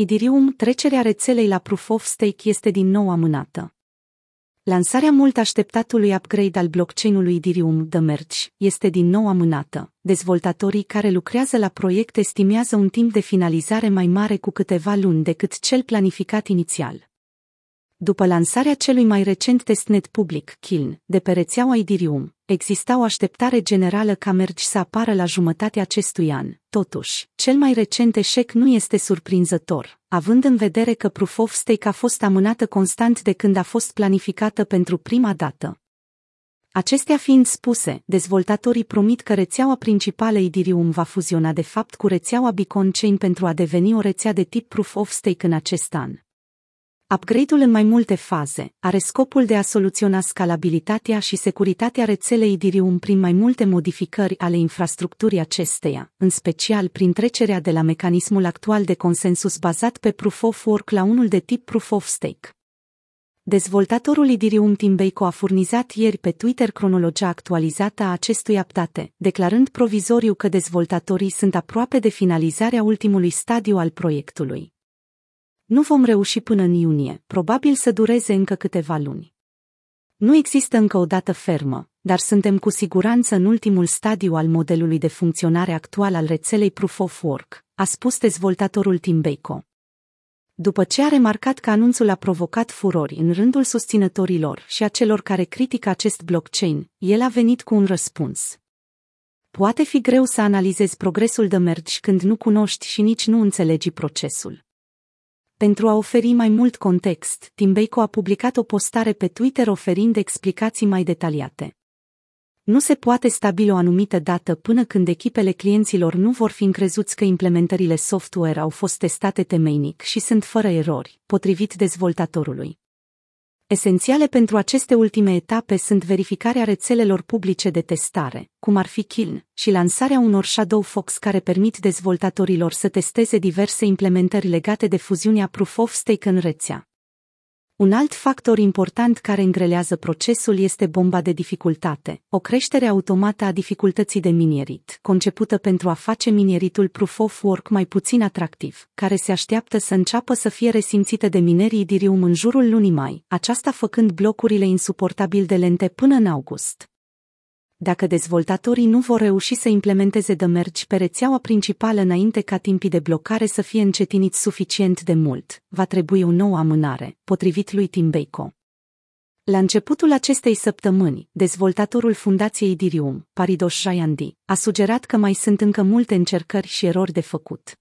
Idirium, trecerea rețelei la Proof of Stake este din nou amânată. Lansarea mult așteptatului upgrade al blockchain-ului Idirium The Merge este din nou amânată. Dezvoltatorii care lucrează la proiect estimează un timp de finalizare mai mare cu câteva luni decât cel planificat inițial. După lansarea celui mai recent testnet public, Kiln, de pe rețeaua Idirium, exista o așteptare generală ca Merge să apară la jumătatea acestui an. Totuși, cel mai recent eșec nu este surprinzător, având în vedere că Proof of Stake a fost amânată constant de când a fost planificată pentru prima dată. Acestea fiind spuse, dezvoltatorii promit că rețeaua principală Idirium va fuziona de fapt cu rețeaua Beacon Chain pentru a deveni o rețea de tip Proof of Stake în acest an. Upgrade-ul în mai multe faze are scopul de a soluționa scalabilitatea și securitatea rețelei Ethereum prin mai multe modificări ale infrastructurii acesteia, în special prin trecerea de la mecanismul actual de consensus bazat pe Proof of Work la unul de tip Proof of Stake. Dezvoltatorul Ethereum Timbeiko a furnizat ieri pe Twitter cronologia actualizată a acestui update, declarând provizoriu că dezvoltatorii sunt aproape de finalizarea ultimului stadiu al proiectului. Nu vom reuși până în iunie, probabil să dureze încă câteva luni. Nu există încă o dată fermă, dar suntem cu siguranță în ultimul stadiu al modelului de funcționare actual al rețelei Proof of Work, a spus dezvoltatorul Timbeco. După ce a remarcat că anunțul a provocat furori în rândul susținătorilor și a celor care critică acest blockchain, el a venit cu un răspuns. Poate fi greu să analizezi progresul de mergi când nu cunoști și nici nu înțelegi procesul. Pentru a oferi mai mult context, Timbeiko a publicat o postare pe Twitter oferind explicații mai detaliate. Nu se poate stabili o anumită dată până când echipele clienților nu vor fi încrezuți că implementările software au fost testate temeinic și sunt fără erori, potrivit dezvoltatorului. Esențiale pentru aceste ultime etape sunt verificarea rețelelor publice de testare, cum ar fi Kiln, și lansarea unor Shadow Fox care permit dezvoltatorilor să testeze diverse implementări legate de fuziunea Proof of Stake în rețea. Un alt factor important care îngrelează procesul este bomba de dificultate, o creștere automată a dificultății de minierit, concepută pentru a face minieritul proof of work mai puțin atractiv, care se așteaptă să înceapă să fie resimțită de minerii Idirium în jurul lunii mai, aceasta făcând blocurile insuportabil de lente până în august dacă dezvoltatorii nu vor reuși să implementeze de mergi pe rețeaua principală înainte ca timpii de blocare să fie încetiniți suficient de mult, va trebui o nouă amânare, potrivit lui Tim Bacon. La începutul acestei săptămâni, dezvoltatorul fundației Dirium, Paridos Jayandi, a sugerat că mai sunt încă multe încercări și erori de făcut.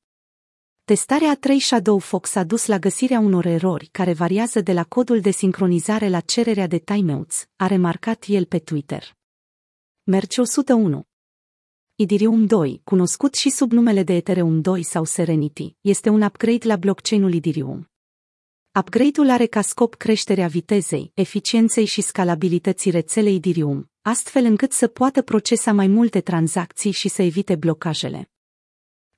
Testarea a 3 Shadow Fox a dus la găsirea unor erori care variază de la codul de sincronizare la cererea de timeouts, a remarcat el pe Twitter. Merge 101. Idirium 2, cunoscut și sub numele de Ethereum 2 sau Serenity, este un upgrade la blockchain-ul Idirium. Upgrade-ul are ca scop creșterea vitezei, eficienței și scalabilității rețelei Idirium, astfel încât să poată procesa mai multe tranzacții și să evite blocajele.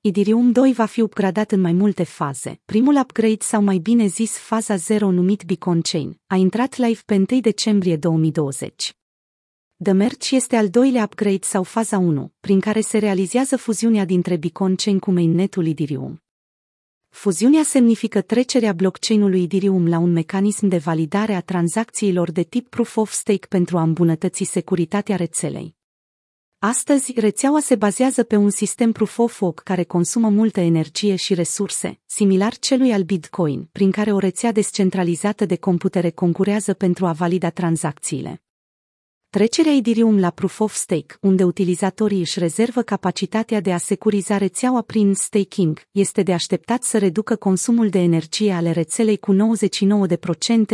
Idirium 2 va fi upgradat în mai multe faze. Primul upgrade sau mai bine zis faza 0 numit Beacon Chain a intrat live pe 1 decembrie 2020. The Merge este al doilea upgrade sau faza 1, prin care se realizează fuziunea dintre Beacon Chain cu mainnetul Ethereum. Fuziunea semnifică trecerea blockchain-ului Ethereum la un mecanism de validare a tranzacțiilor de tip Proof of Stake pentru a îmbunătăți securitatea rețelei. Astăzi, rețeaua se bazează pe un sistem Proof of Work care consumă multă energie și resurse, similar celui al Bitcoin, prin care o rețea descentralizată de computere concurează pentru a valida tranzacțiile. Trecerea Ethereum la Proof of Stake, unde utilizatorii își rezervă capacitatea de a securiza rețeaua prin staking, este de așteptat să reducă consumul de energie ale rețelei cu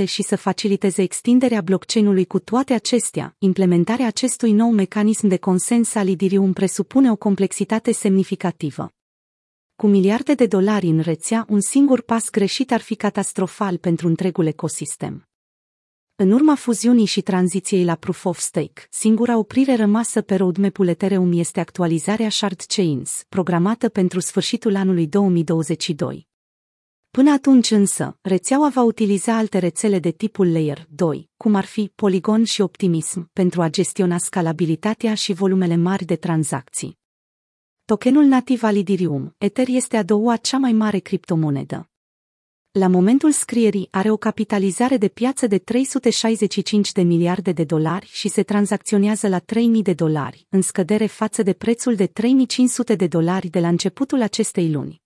99% și să faciliteze extinderea blockchain-ului cu toate acestea. Implementarea acestui nou mecanism de consens al Ethereum presupune o complexitate semnificativă. Cu miliarde de dolari în rețea, un singur pas greșit ar fi catastrofal pentru întregul ecosistem. În urma fuziunii și tranziției la Proof of Stake, singura oprire rămasă pe roadmap-ul Ethereum este actualizarea Shard Chains, programată pentru sfârșitul anului 2022. Până atunci însă, rețeaua va utiliza alte rețele de tipul Layer 2, cum ar fi Polygon și Optimism, pentru a gestiona scalabilitatea și volumele mari de tranzacții. Tokenul nativ al Ethereum, Ether este a doua cea mai mare criptomonedă. La momentul scrierii are o capitalizare de piață de 365 de miliarde de dolari și se tranzacționează la 3000 de dolari, în scădere față de prețul de 3500 de dolari de la începutul acestei luni.